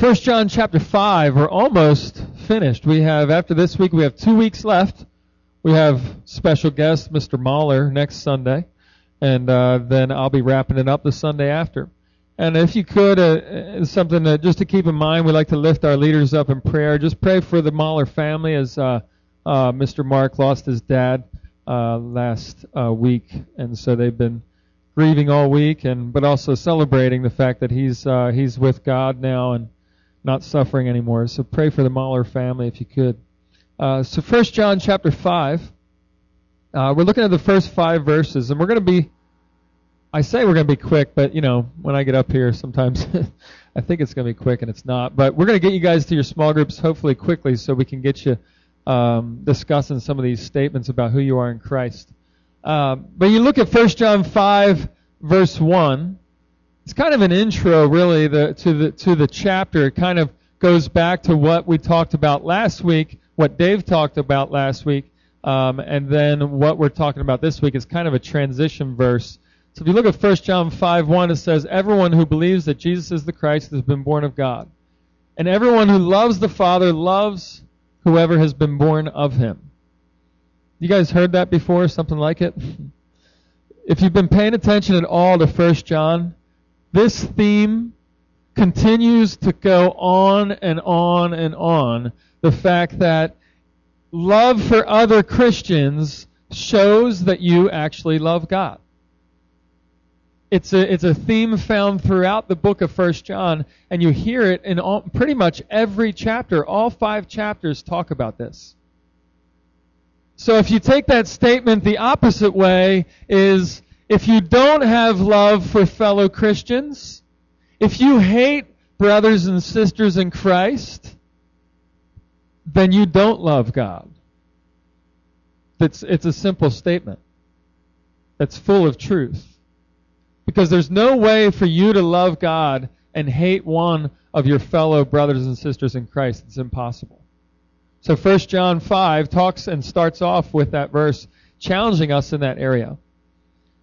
1 John chapter 5, we're almost finished. We have, after this week, we have two weeks left. We have special guest, Mr. Mahler, next Sunday. And uh, then I'll be wrapping it up the Sunday after. And if you could, uh, something to, just to keep in mind, we like to lift our leaders up in prayer. Just pray for the Mahler family as uh, uh, Mr. Mark lost his dad uh, last uh, week, and so they've been grieving all week, and but also celebrating the fact that he's uh, he's with God now and not suffering anymore. So pray for the Mahler family if you could. Uh, so First John chapter five. Uh, we're looking at the first five verses, and we're going to be I say we're going to be quick, but you know, when I get up here, sometimes I think it's going to be quick and it's not. But we're going to get you guys to your small groups hopefully quickly so we can get you um, discussing some of these statements about who you are in Christ. Uh, but you look at 1 John 5 verse 1. It's kind of an intro really the, to the to the chapter. It kind of goes back to what we talked about last week, what Dave talked about last week, um, and then what we're talking about this week is kind of a transition verse so if you look at 1 John 5 1, it says, Everyone who believes that Jesus is the Christ has been born of God. And everyone who loves the Father loves whoever has been born of him. You guys heard that before? Something like it? if you've been paying attention at all to 1 John, this theme continues to go on and on and on. The fact that love for other Christians shows that you actually love God. It's a, it's a theme found throughout the book of First John, and you hear it in all, pretty much every chapter. All five chapters talk about this. So if you take that statement the opposite way, is if you don't have love for fellow Christians, if you hate brothers and sisters in Christ, then you don't love God. It's, it's a simple statement that's full of truth. Because there's no way for you to love God and hate one of your fellow brothers and sisters in Christ. It's impossible. So 1 John 5 talks and starts off with that verse challenging us in that area.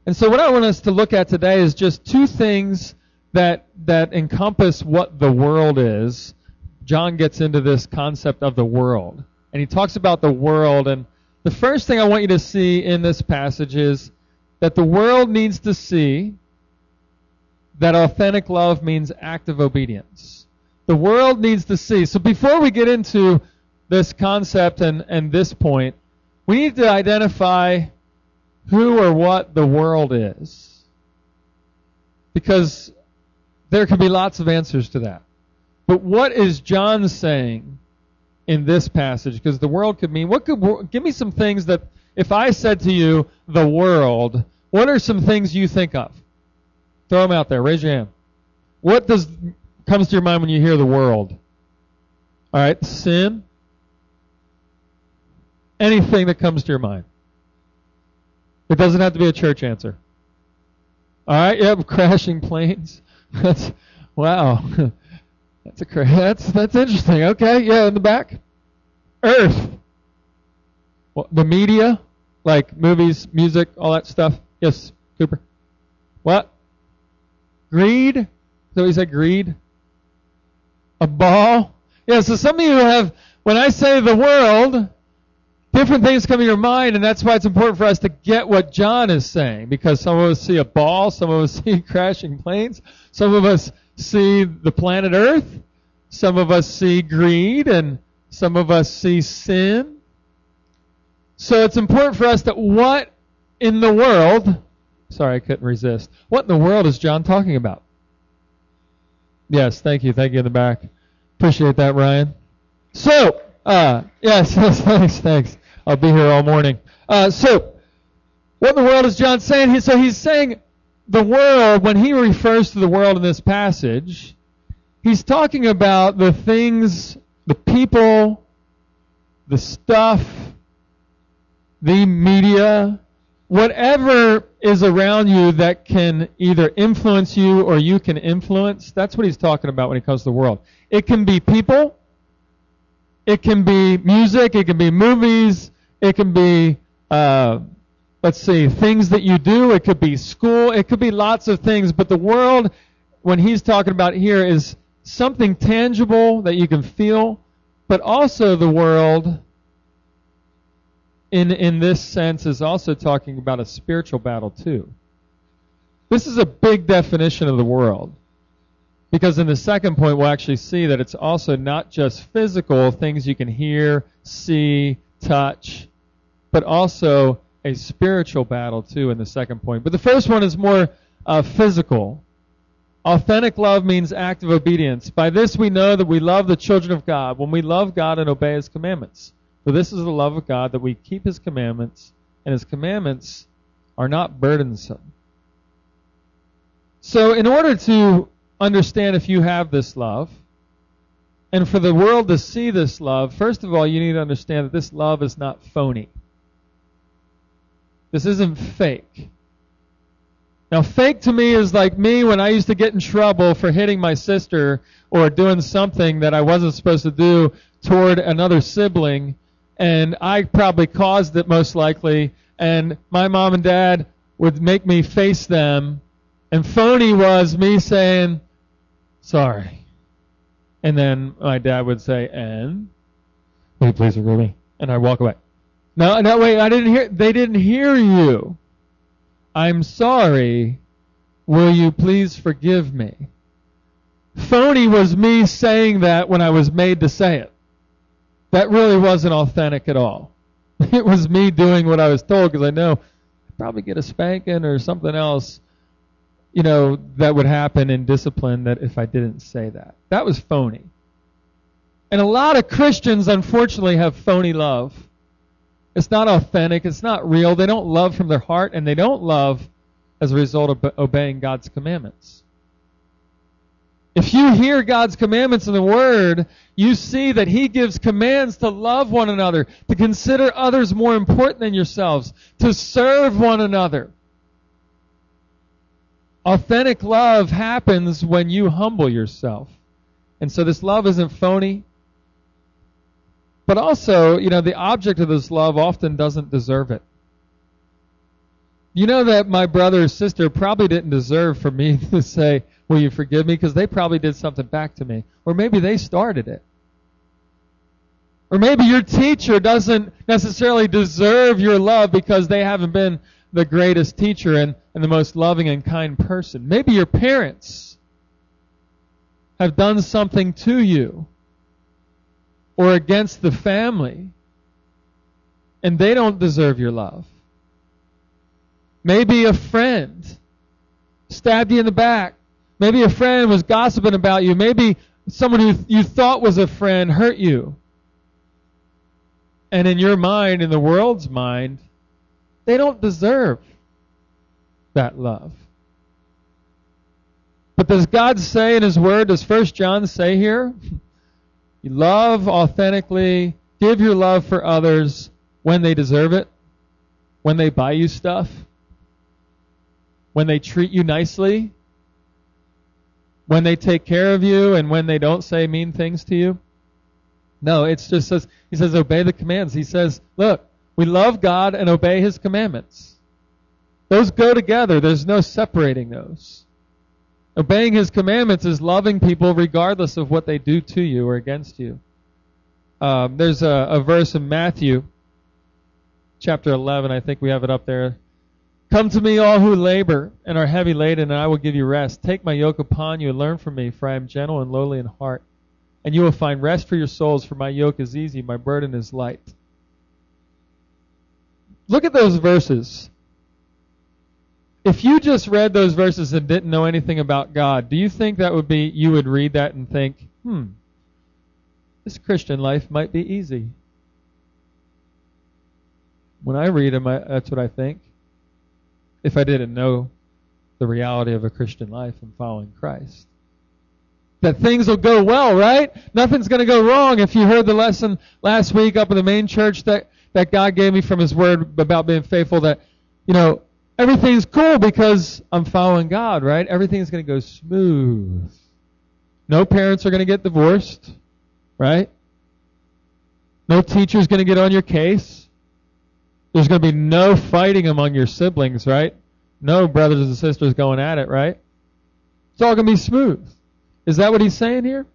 And so what I want us to look at today is just two things that that encompass what the world is. John gets into this concept of the world. And he talks about the world and the first thing I want you to see in this passage is that the world needs to see that authentic love means active obedience. The world needs to see. So before we get into this concept and, and this point, we need to identify who or what the world is. Because there can be lots of answers to that. But what is John saying in this passage? Because the world could mean, what could, give me some things that, if I said to you, the world, what are some things you think of? Throw them out there. Raise your hand. What does comes to your mind when you hear the world? All right, sin. Anything that comes to your mind. It doesn't have to be a church answer. All right, yep, crashing planes. That's wow. That's a cra- that's that's interesting. Okay, yeah, in the back. Earth. Well, the media, like movies, music, all that stuff. Yes, Cooper. What? Greed? So he said greed? A ball? Yeah, so some of you have, when I say the world, different things come to your mind, and that's why it's important for us to get what John is saying, because some of us see a ball, some of us see crashing planes, some of us see the planet Earth, some of us see greed, and some of us see sin. So it's important for us that what in the world Sorry, I couldn't resist. What in the world is John talking about? Yes, thank you. Thank you in the back. Appreciate that, Ryan. So, uh, yes, thanks, thanks. I'll be here all morning. Uh, so, what in the world is John saying? He, so he's saying the world, when he refers to the world in this passage, he's talking about the things, the people, the stuff, the media, whatever is around you that can either influence you or you can influence, that's what he's talking about when he comes to the world. It can be people, it can be music, it can be movies, it can be, uh, let's see, things that you do, it could be school, it could be lots of things, but the world, when he's talking about here, is something tangible that you can feel, but also the world in in this sense is also talking about a spiritual battle too. This is a big definition of the world. Because in the second point, we'll actually see that it's also not just physical things you can hear, see, touch, but also a spiritual battle too in the second point. But the first one is more uh, physical. Authentic love means active obedience. By this we know that we love the children of God when we love God and obey His commandments. For this is the love of God that we keep His commandments, and His commandments are not burdensome. So, in order to understand if you have this love, and for the world to see this love, first of all, you need to understand that this love is not phony. This isn't fake. Now, fake to me is like me when I used to get in trouble for hitting my sister or doing something that I wasn't supposed to do toward another sibling, and I probably caused it most likely, and my mom and dad would make me face them, and phony was me saying, sorry. And then my dad would say, and? Will you please forgive me? And I walk away. No, no, wait, I didn't hear, they didn't hear you. I'm sorry. Will you please forgive me? Phony was me saying that when I was made to say it. That really wasn't authentic at all. It was me doing what I was told because I know I'd probably get a spanking or something else, you know, that would happen in discipline that if I didn't say that. That was phony. And a lot of Christians, unfortunately, have phony love. It's not authentic. It's not real. They don't love from their heart, and they don't love as a result of obeying God's commandments. If you hear God's commandments in the Word, you see that He gives commands to love one another, to consider others more important than yourselves, to serve one another. Authentic love happens when you humble yourself. And so this love isn't phony. But also, you know, the object of this love often doesn't deserve it. You know that my brother or sister probably didn't deserve for me to say, Will you forgive me? Because they probably did something back to me. Or maybe they started it. Or maybe your teacher doesn't necessarily deserve your love because they haven't been the greatest teacher and, and the most loving and kind person. Maybe your parents have done something to you or against the family, and they don't deserve your love. Maybe a friend stabbed you in the back. Maybe a friend was gossiping about you. Maybe someone who you thought was a friend hurt you. And in your mind, in the world's mind, they don't deserve that love. But does God say in His Word, does First John say here, you love authentically, give your love for others when they deserve it, when they buy you stuff, when they treat you nicely, when they take care of you, and when they don't say mean things to you. No, it's just says he says obey the commands. He says, look, we love God and obey his commandments. Those go together. There's no separating those. Obeying his commandments is loving people regardless of what they do to you or against you. Um, there's a, a verse in Matthew, chapter 11. I think we have it up there. Come to me, all who labor and are heavy laden, and I will give you rest. Take my yoke upon you and learn from me, for I am gentle and lowly in heart. And you will find rest for your souls, for my yoke is easy, my burden is light. Look at those verses if you just read those verses and didn't know anything about God, do you think that would be you would read that and think, "Hmm, this Christian life might be easy." When I read them, I, that's what I think. If I didn't know the reality of a Christian life and following Christ. That things will go well, right? Nothing's going to go wrong. If you heard the lesson last week up in the main church that, that God gave me from His Word about being faithful, that, you know, everything's cool because I'm following God, right? Everything's going to go smooth. No parents are going to get divorced, right? No teacher's going to get on your case. There's going to be no fighting among your siblings, right? No brothers and sisters going at it, right? It's all going to be smooth. Is that what he's saying here?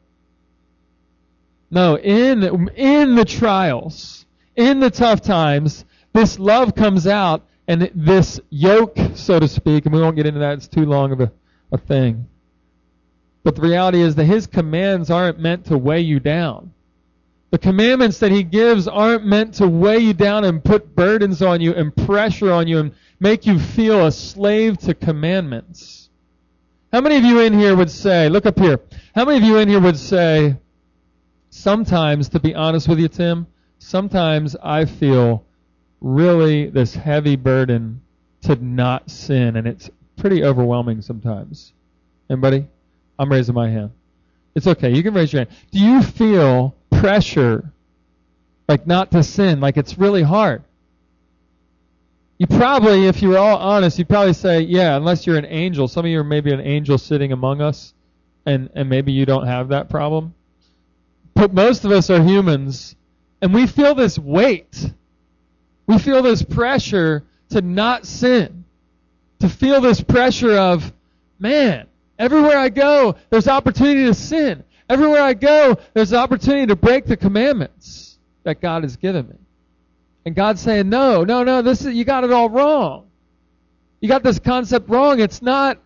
No, in in the trials, in the tough times, this love comes out and this yoke, so to speak, and we won't get into that, it's too long of a, a thing. But the reality is that his commands aren't meant to weigh you down. The commandments that he gives aren't meant to weigh you down and put burdens on you and pressure on you and make you feel a slave to commandments. How many of you in here would say, look up here, how many of you in here would say, sometimes, to be honest with you, Tim, sometimes I feel really this heavy burden to not sin, and it's pretty overwhelming sometimes. Anybody? I'm raising my hand. It's okay. You can raise your hand. Do you feel pressure, like not to sin, like it's really hard? You probably, if you were all honest, you'd probably say, yeah, unless you're an angel. Some of you are maybe an angel sitting among us, and, and maybe you don't have that problem. But most of us are humans, and we feel this weight. We feel this pressure to not sin. To feel this pressure of, man, everywhere I go, there's opportunity to sin. Everywhere I go, there's opportunity to break the commandments that God has given me. And God's saying, no, no, no, this is, you got it all wrong. You got this concept wrong. It's not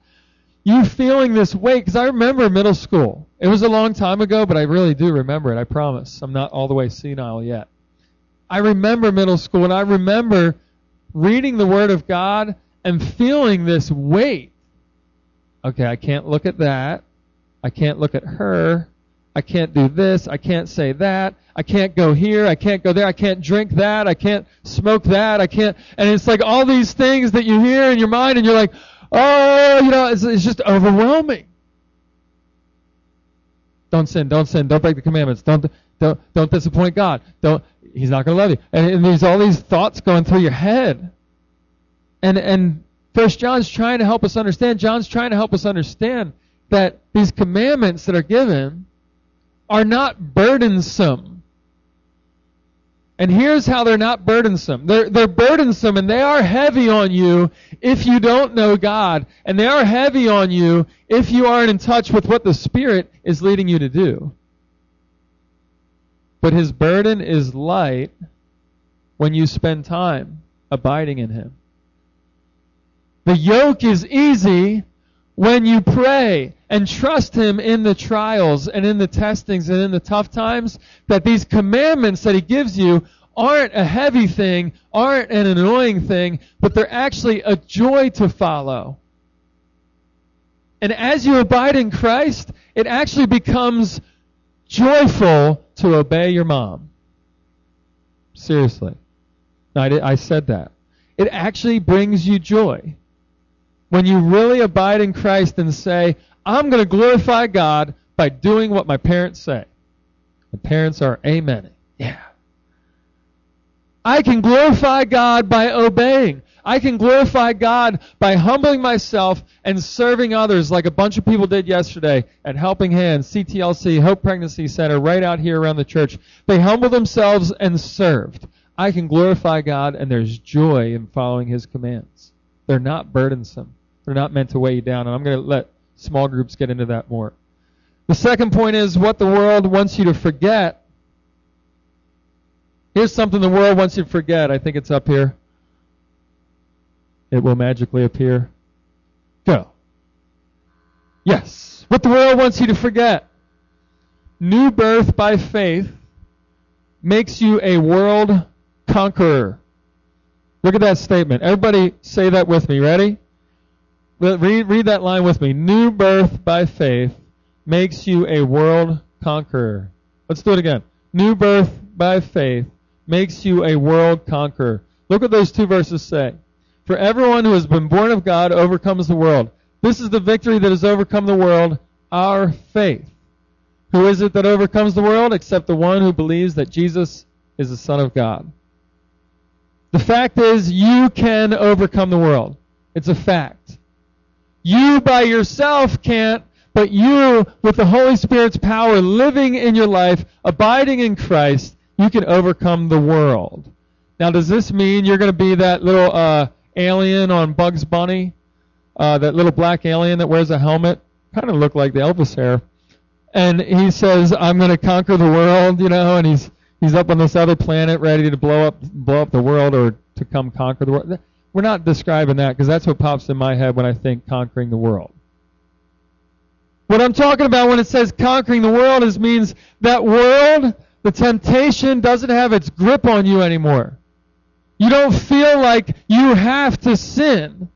you feeling this weight. Because I remember middle school. It was a long time ago, but I really do remember it. I promise. I'm not all the way senile yet. I remember middle school, and I remember reading the Word of God and feeling this weight. Okay, I can't look at that. I can't look at her. I can't do this. I can't say that. I can't go here. I can't go there. I can't drink that. I can't smoke that. I can't. And it's like all these things that you hear in your mind, and you're like, oh, you know, it's, it's just overwhelming. Don't sin. Don't sin. Don't break the commandments. Don't don't don't disappoint God. Don't. He's not going to love you. And, and there's all these thoughts going through your head. And and First John's trying to help us understand. John's trying to help us understand that these commandments that are given are not burdensome. And here's how they're not burdensome. They're, they're burdensome and they are heavy on you if you don't know God. And they are heavy on you if you aren't in touch with what the Spirit is leading you to do. But His burden is light when you spend time abiding in Him. The yoke is easy when you pray and trust Him in the trials and in the testings and in the tough times, that these commandments that He gives you aren't a heavy thing, aren't an annoying thing, but they're actually a joy to follow. And as you abide in Christ, it actually becomes joyful to obey your mom. Seriously. I, I said that. It actually brings you joy when you really abide in Christ and say, I'm going to glorify God by doing what my parents say. My parents are amen. Yeah. I can glorify God by obeying. I can glorify God by humbling myself and serving others like a bunch of people did yesterday at Helping Hands, CTLC, Hope Pregnancy Center, right out here around the church. They humbled themselves and served. I can glorify God and there's joy in following His commands. They're not burdensome. They're not meant to weigh you down. And I'm going to let small groups get into that more. The second point is what the world wants you to forget. Here's something the world wants you to forget. I think it's up here. It will magically appear. Go. Yes. What the world wants you to forget. New birth by faith makes you a world conqueror. Look at that statement. Everybody say that with me. Ready? Read, read that line with me. New birth by faith makes you a world conqueror. Let's do it again. New birth by faith makes you a world conqueror. Look what those two verses say. For everyone who has been born of God overcomes the world. This is the victory that has overcome the world, our faith. Who is it that overcomes the world except the one who believes that Jesus is the Son of God? The fact is, you can overcome the world. It's a fact. You by yourself can't, but you, with the Holy Spirit's power living in your life, abiding in Christ, you can overcome the world. Now, does this mean you're going to be that little uh, alien on Bugs Bunny? Uh, that little black alien that wears a helmet? Kind of looked like the Elvis hair. and he says, "I'm going to conquer the world," you know, and he's he's up on this other planet ready to blow up blow up the world or to come conquer the world. We're not describing that because that's what pops in my head when I think conquering the world. What I'm talking about when it says conquering the world is means that world, the temptation doesn't have its grip on you anymore. You don't feel like you have to sin.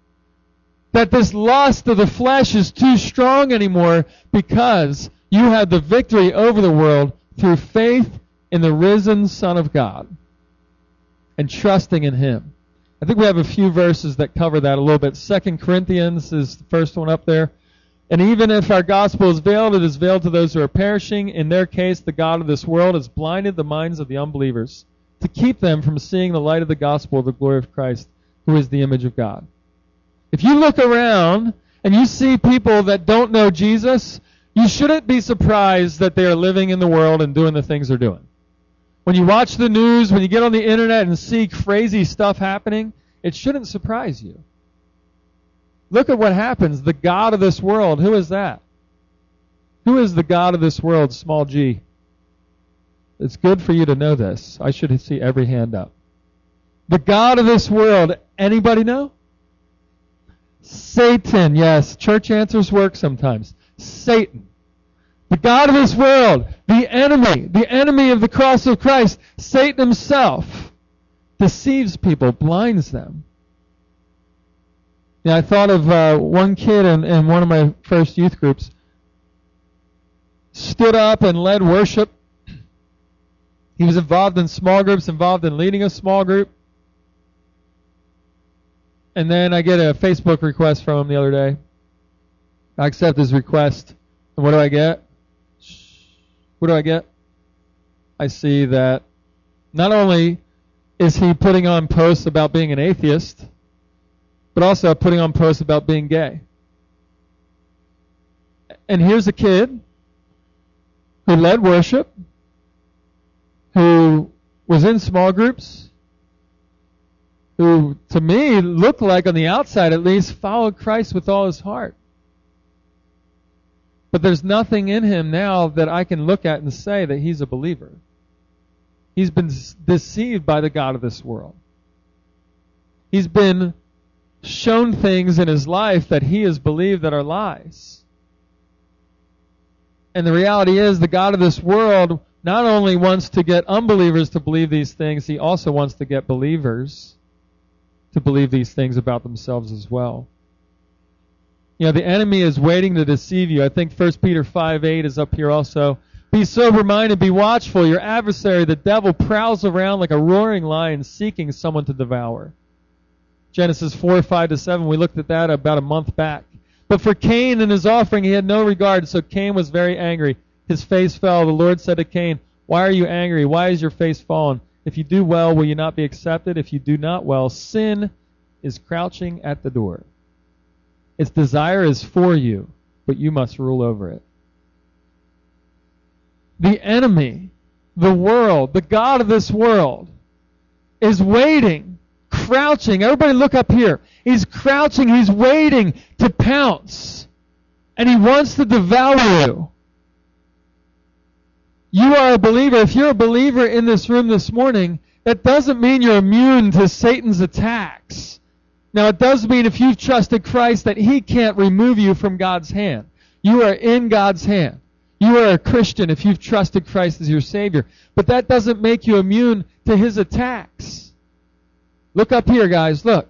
That this lust of the flesh is too strong anymore because you have the victory over the world through faith in the risen Son of God and trusting in Him. I think we have a few verses that cover that a little bit. Second Corinthians is the first one up there. And even if our gospel is veiled, it is veiled to those who are perishing. In their case, the God of this world has blinded the minds of the unbelievers to keep them from seeing the light of the gospel of the glory of Christ, who is the image of God. If you look around and you see people that don't know Jesus, you shouldn't be surprised that they are living in the world and doing the things they're doing. When you watch the news, when you get on the internet and see crazy stuff happening, it shouldn't surprise you. Look at what happens. The God of this world, who is that? Who is the God of this world, small g? It's good for you to know this. I should see every hand up. The God of this world, anybody know? Satan, yes. Church answers work sometimes. Satan. The God of this world, the enemy, the enemy of the cross of Christ, Satan himself, deceives people, blinds them. Yeah, I thought of uh, one kid in, in one of my first youth groups stood up and led worship. He was involved in small groups, involved in leading a small group. And then I get a Facebook request from him the other day. I accept his request. And what do I get? What do I get? I see that not only is he putting on posts about being an atheist, but also putting on posts about being gay. And here's a kid who led worship, who was in small groups, who to me looked like on the outside at least followed Christ with all his heart. But there's nothing in him now that I can look at and say that he's a believer. He's been deceived by the God of this world. He's been shown things in his life that he has believed that are lies. And the reality is, the God of this world not only wants to get unbelievers to believe these things, he also wants to get believers to believe these things about themselves as well. You know, the enemy is waiting to deceive you. I think 1 Peter 5 8 is up here also. Be sober minded, be watchful. Your adversary, the devil, prowls around like a roaring lion seeking someone to devour. Genesis 4, 5 to 7. We looked at that about a month back. But for Cain and his offering, he had no regard, so Cain was very angry. His face fell. The Lord said to Cain, Why are you angry? Why is your face fallen? If you do well, will you not be accepted? If you do not well, sin is crouching at the door. Its desire is for you, but you must rule over it. The enemy, the world, the God of this world, is waiting crouching. Everybody look up here. He's crouching. He's waiting to pounce. And he wants to devour you. You are a believer. If you're a believer in this room this morning, that doesn't mean you're immune to Satan's attacks. Now, it does mean if you've trusted Christ that he can't remove you from God's hand. You are in God's hand. You are a Christian if you've trusted Christ as your Savior. But that doesn't make you immune to his attacks. Look up here, guys. Look.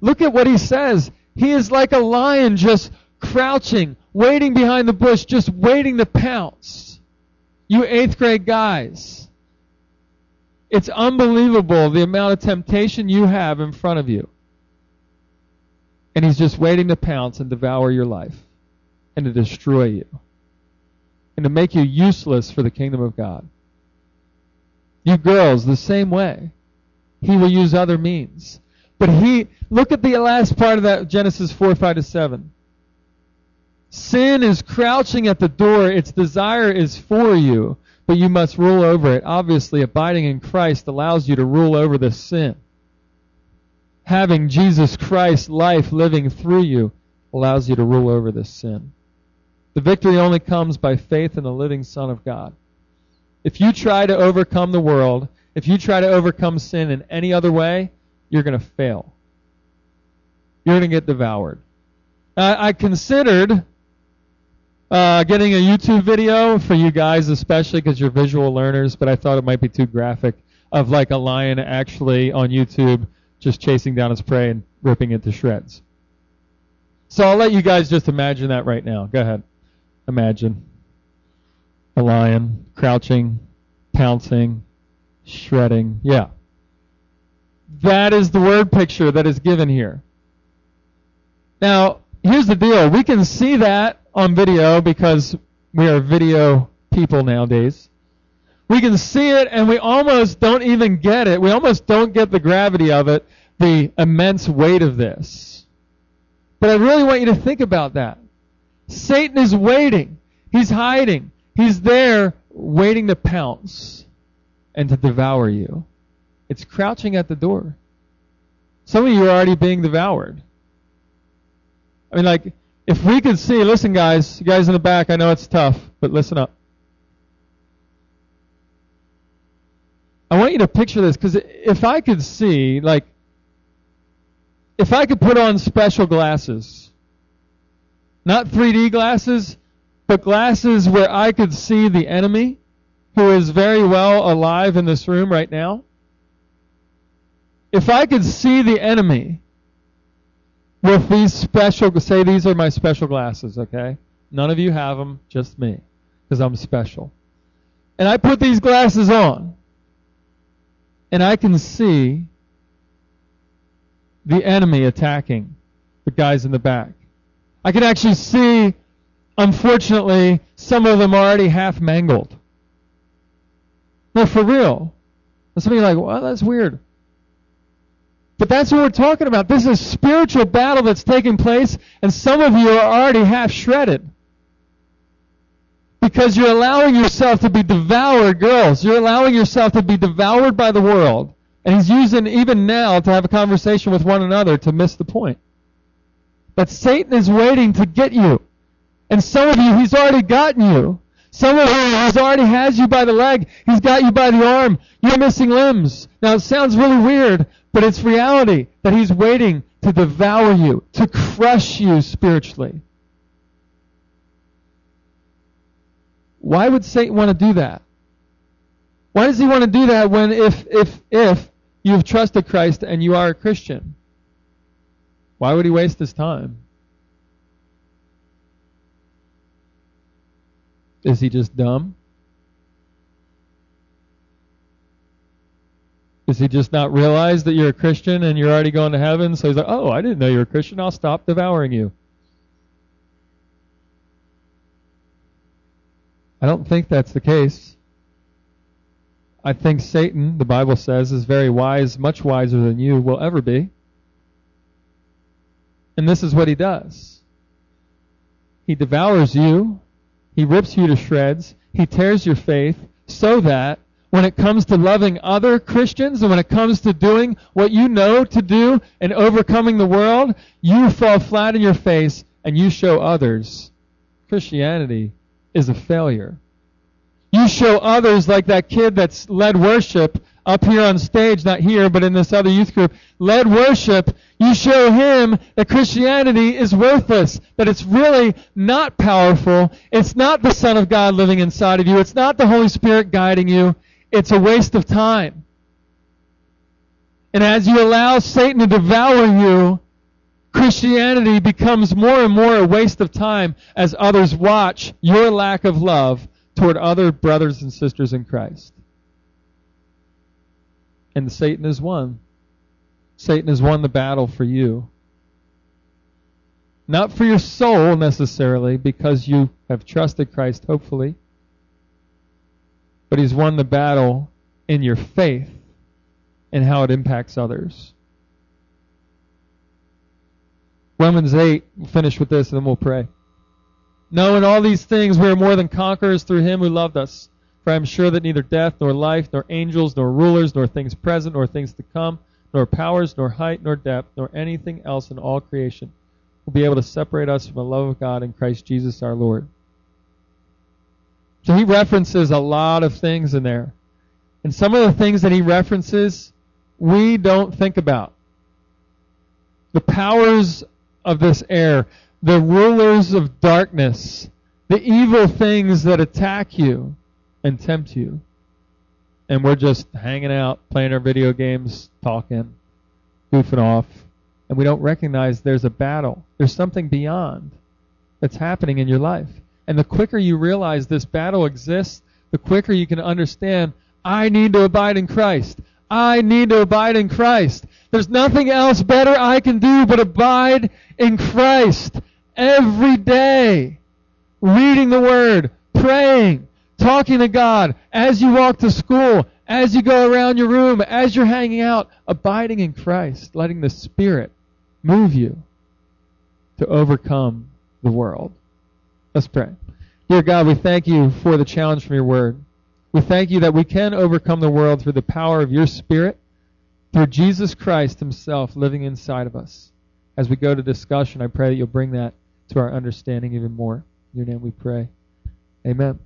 Look at what he says. He is like a lion just crouching, waiting behind the bush, just waiting to pounce. You eighth grade guys. It's unbelievable the amount of temptation you have in front of you. And he's just waiting to pounce and devour your life and to destroy you and to make you useless for the kingdom of God. You girls, the same way he will use other means. But he, look at the last part of that Genesis 4, 5 to 7. Sin is crouching at the door. Its desire is for you, but you must rule over it. Obviously, abiding in Christ allows you to rule over the sin. Having Jesus Christ's life living through you allows you to rule over this sin. The victory only comes by faith in the living Son of God. If you try to overcome the world, if you try to overcome sin in any other way, you're going to fail. You're going to get devoured. I, I considered uh, getting a YouTube video for you guys, especially because you're visual learners, but I thought it might be too graphic of like a lion actually on YouTube just chasing down its prey and ripping it to shreds. So I'll let you guys just imagine that right now. Go ahead. Imagine a lion crouching, pouncing, shredding. Yeah. That is the word picture that is given here. Now, here's the deal. We can see that on video because we are video people nowadays. We can see it and we almost don't even get it. We almost don't get the gravity of it, the immense weight of this. But I really want you to think about that. Satan is waiting. He's hiding. He's there waiting to pounce and to devour you. It's crouching at the door. Some of you are already being devoured. I mean, like, if we could see, listen, guys, you guys in the back, I know it's tough, but listen up. I want you to picture this because if I could see, like, if I could put on special glasses, not 3D glasses, but glasses where I could see the enemy who is very well alive in this room right now. If I could see the enemy with these special, say these are my special glasses, okay? None of you have them, just me, because I'm special. And I put these glasses on, and I can see the enemy attacking the guys in the back. I can actually see, unfortunately, some of them are already half mangled. No, for real. And like, well, that's weird. But that's what we're talking about. This is a spiritual battle that's taking place, and some of you are already half shredded. Because you're allowing yourself to be devoured, girls. You're allowing yourself to be devoured by the world. And he's using even now to have a conversation with one another to miss the point. But Satan is waiting to get you. And some of you, he's already gotten you. Some of you, he's already has you by the leg. He's got you by the arm. You're missing limbs. Now it sounds really weird, but it's reality that he's waiting to devour you, to crush you spiritually. Why would Satan want to do that? Why does he want to do that when if if if you've trusted Christ and you are a Christian? Why would he waste his time? Is he just dumb? Does he just not realize that you're a Christian and you're already going to heaven? So he's like, oh, I didn't know you're a Christian. I'll stop devouring you. I don't think that's the case. I think Satan, the Bible says, is very wise, much wiser than you will ever be. And this is what he does. He devours you. He rips you to shreds. He tears your faith so that when it comes to loving other Christians and when it comes to doing what you know to do and overcoming the world, you fall flat in your face and you show others Christianity is a failure. You show others like that kid that's led worship up here on stage, not here, but in this other youth group, led worship, you show him that Christianity is worthless, that it's really not powerful. It's not the Son of God living inside of you. It's not the Holy Spirit guiding you. It's a waste of time. And as you allow Satan to devour you, Christianity becomes more and more a waste of time as others watch your lack of love toward other brothers and sisters in Christ. And Satan has won. Satan has won the battle for you. Not for your soul necessarily, because you have trusted Christ, hopefully, but he's won the battle in your faith and how it impacts others. Romans 8, we'll finish with this and then we'll pray. No, in all these things we are more than conquerors through him who loved us. For I am sure that neither death, nor life, nor angels, nor rulers, nor things present, nor things to come, nor powers, nor height, nor depth, nor anything else in all creation will be able to separate us from the love of God in Christ Jesus our Lord. So he references a lot of things in there. And some of the things that he references, we don't think about. The powers of this air, the rulers of darkness, the evil things that attack you and tempt you. And we're just hanging out, playing our video games, talking, goofing off, and we don't recognize there's a battle. There's something beyond that's happening in your life. And the quicker you realize this battle exists, the quicker you can understand, I need to abide in Christ. I need to abide in Christ. There's nothing else better I can do but abide in Christ every day. Reading the Word, praying, talking to God as you walk to school, as you go around your room, as you're hanging out, abiding in Christ, letting the Spirit move you to overcome the world. Let's pray. Dear God, we thank you for the challenge from your word. We thank you that we can overcome the world through the power of your Spirit, through Jesus Christ himself living inside of us. As we go to discussion, I pray that you'll bring that to our understanding even more. In your name we pray. Amen.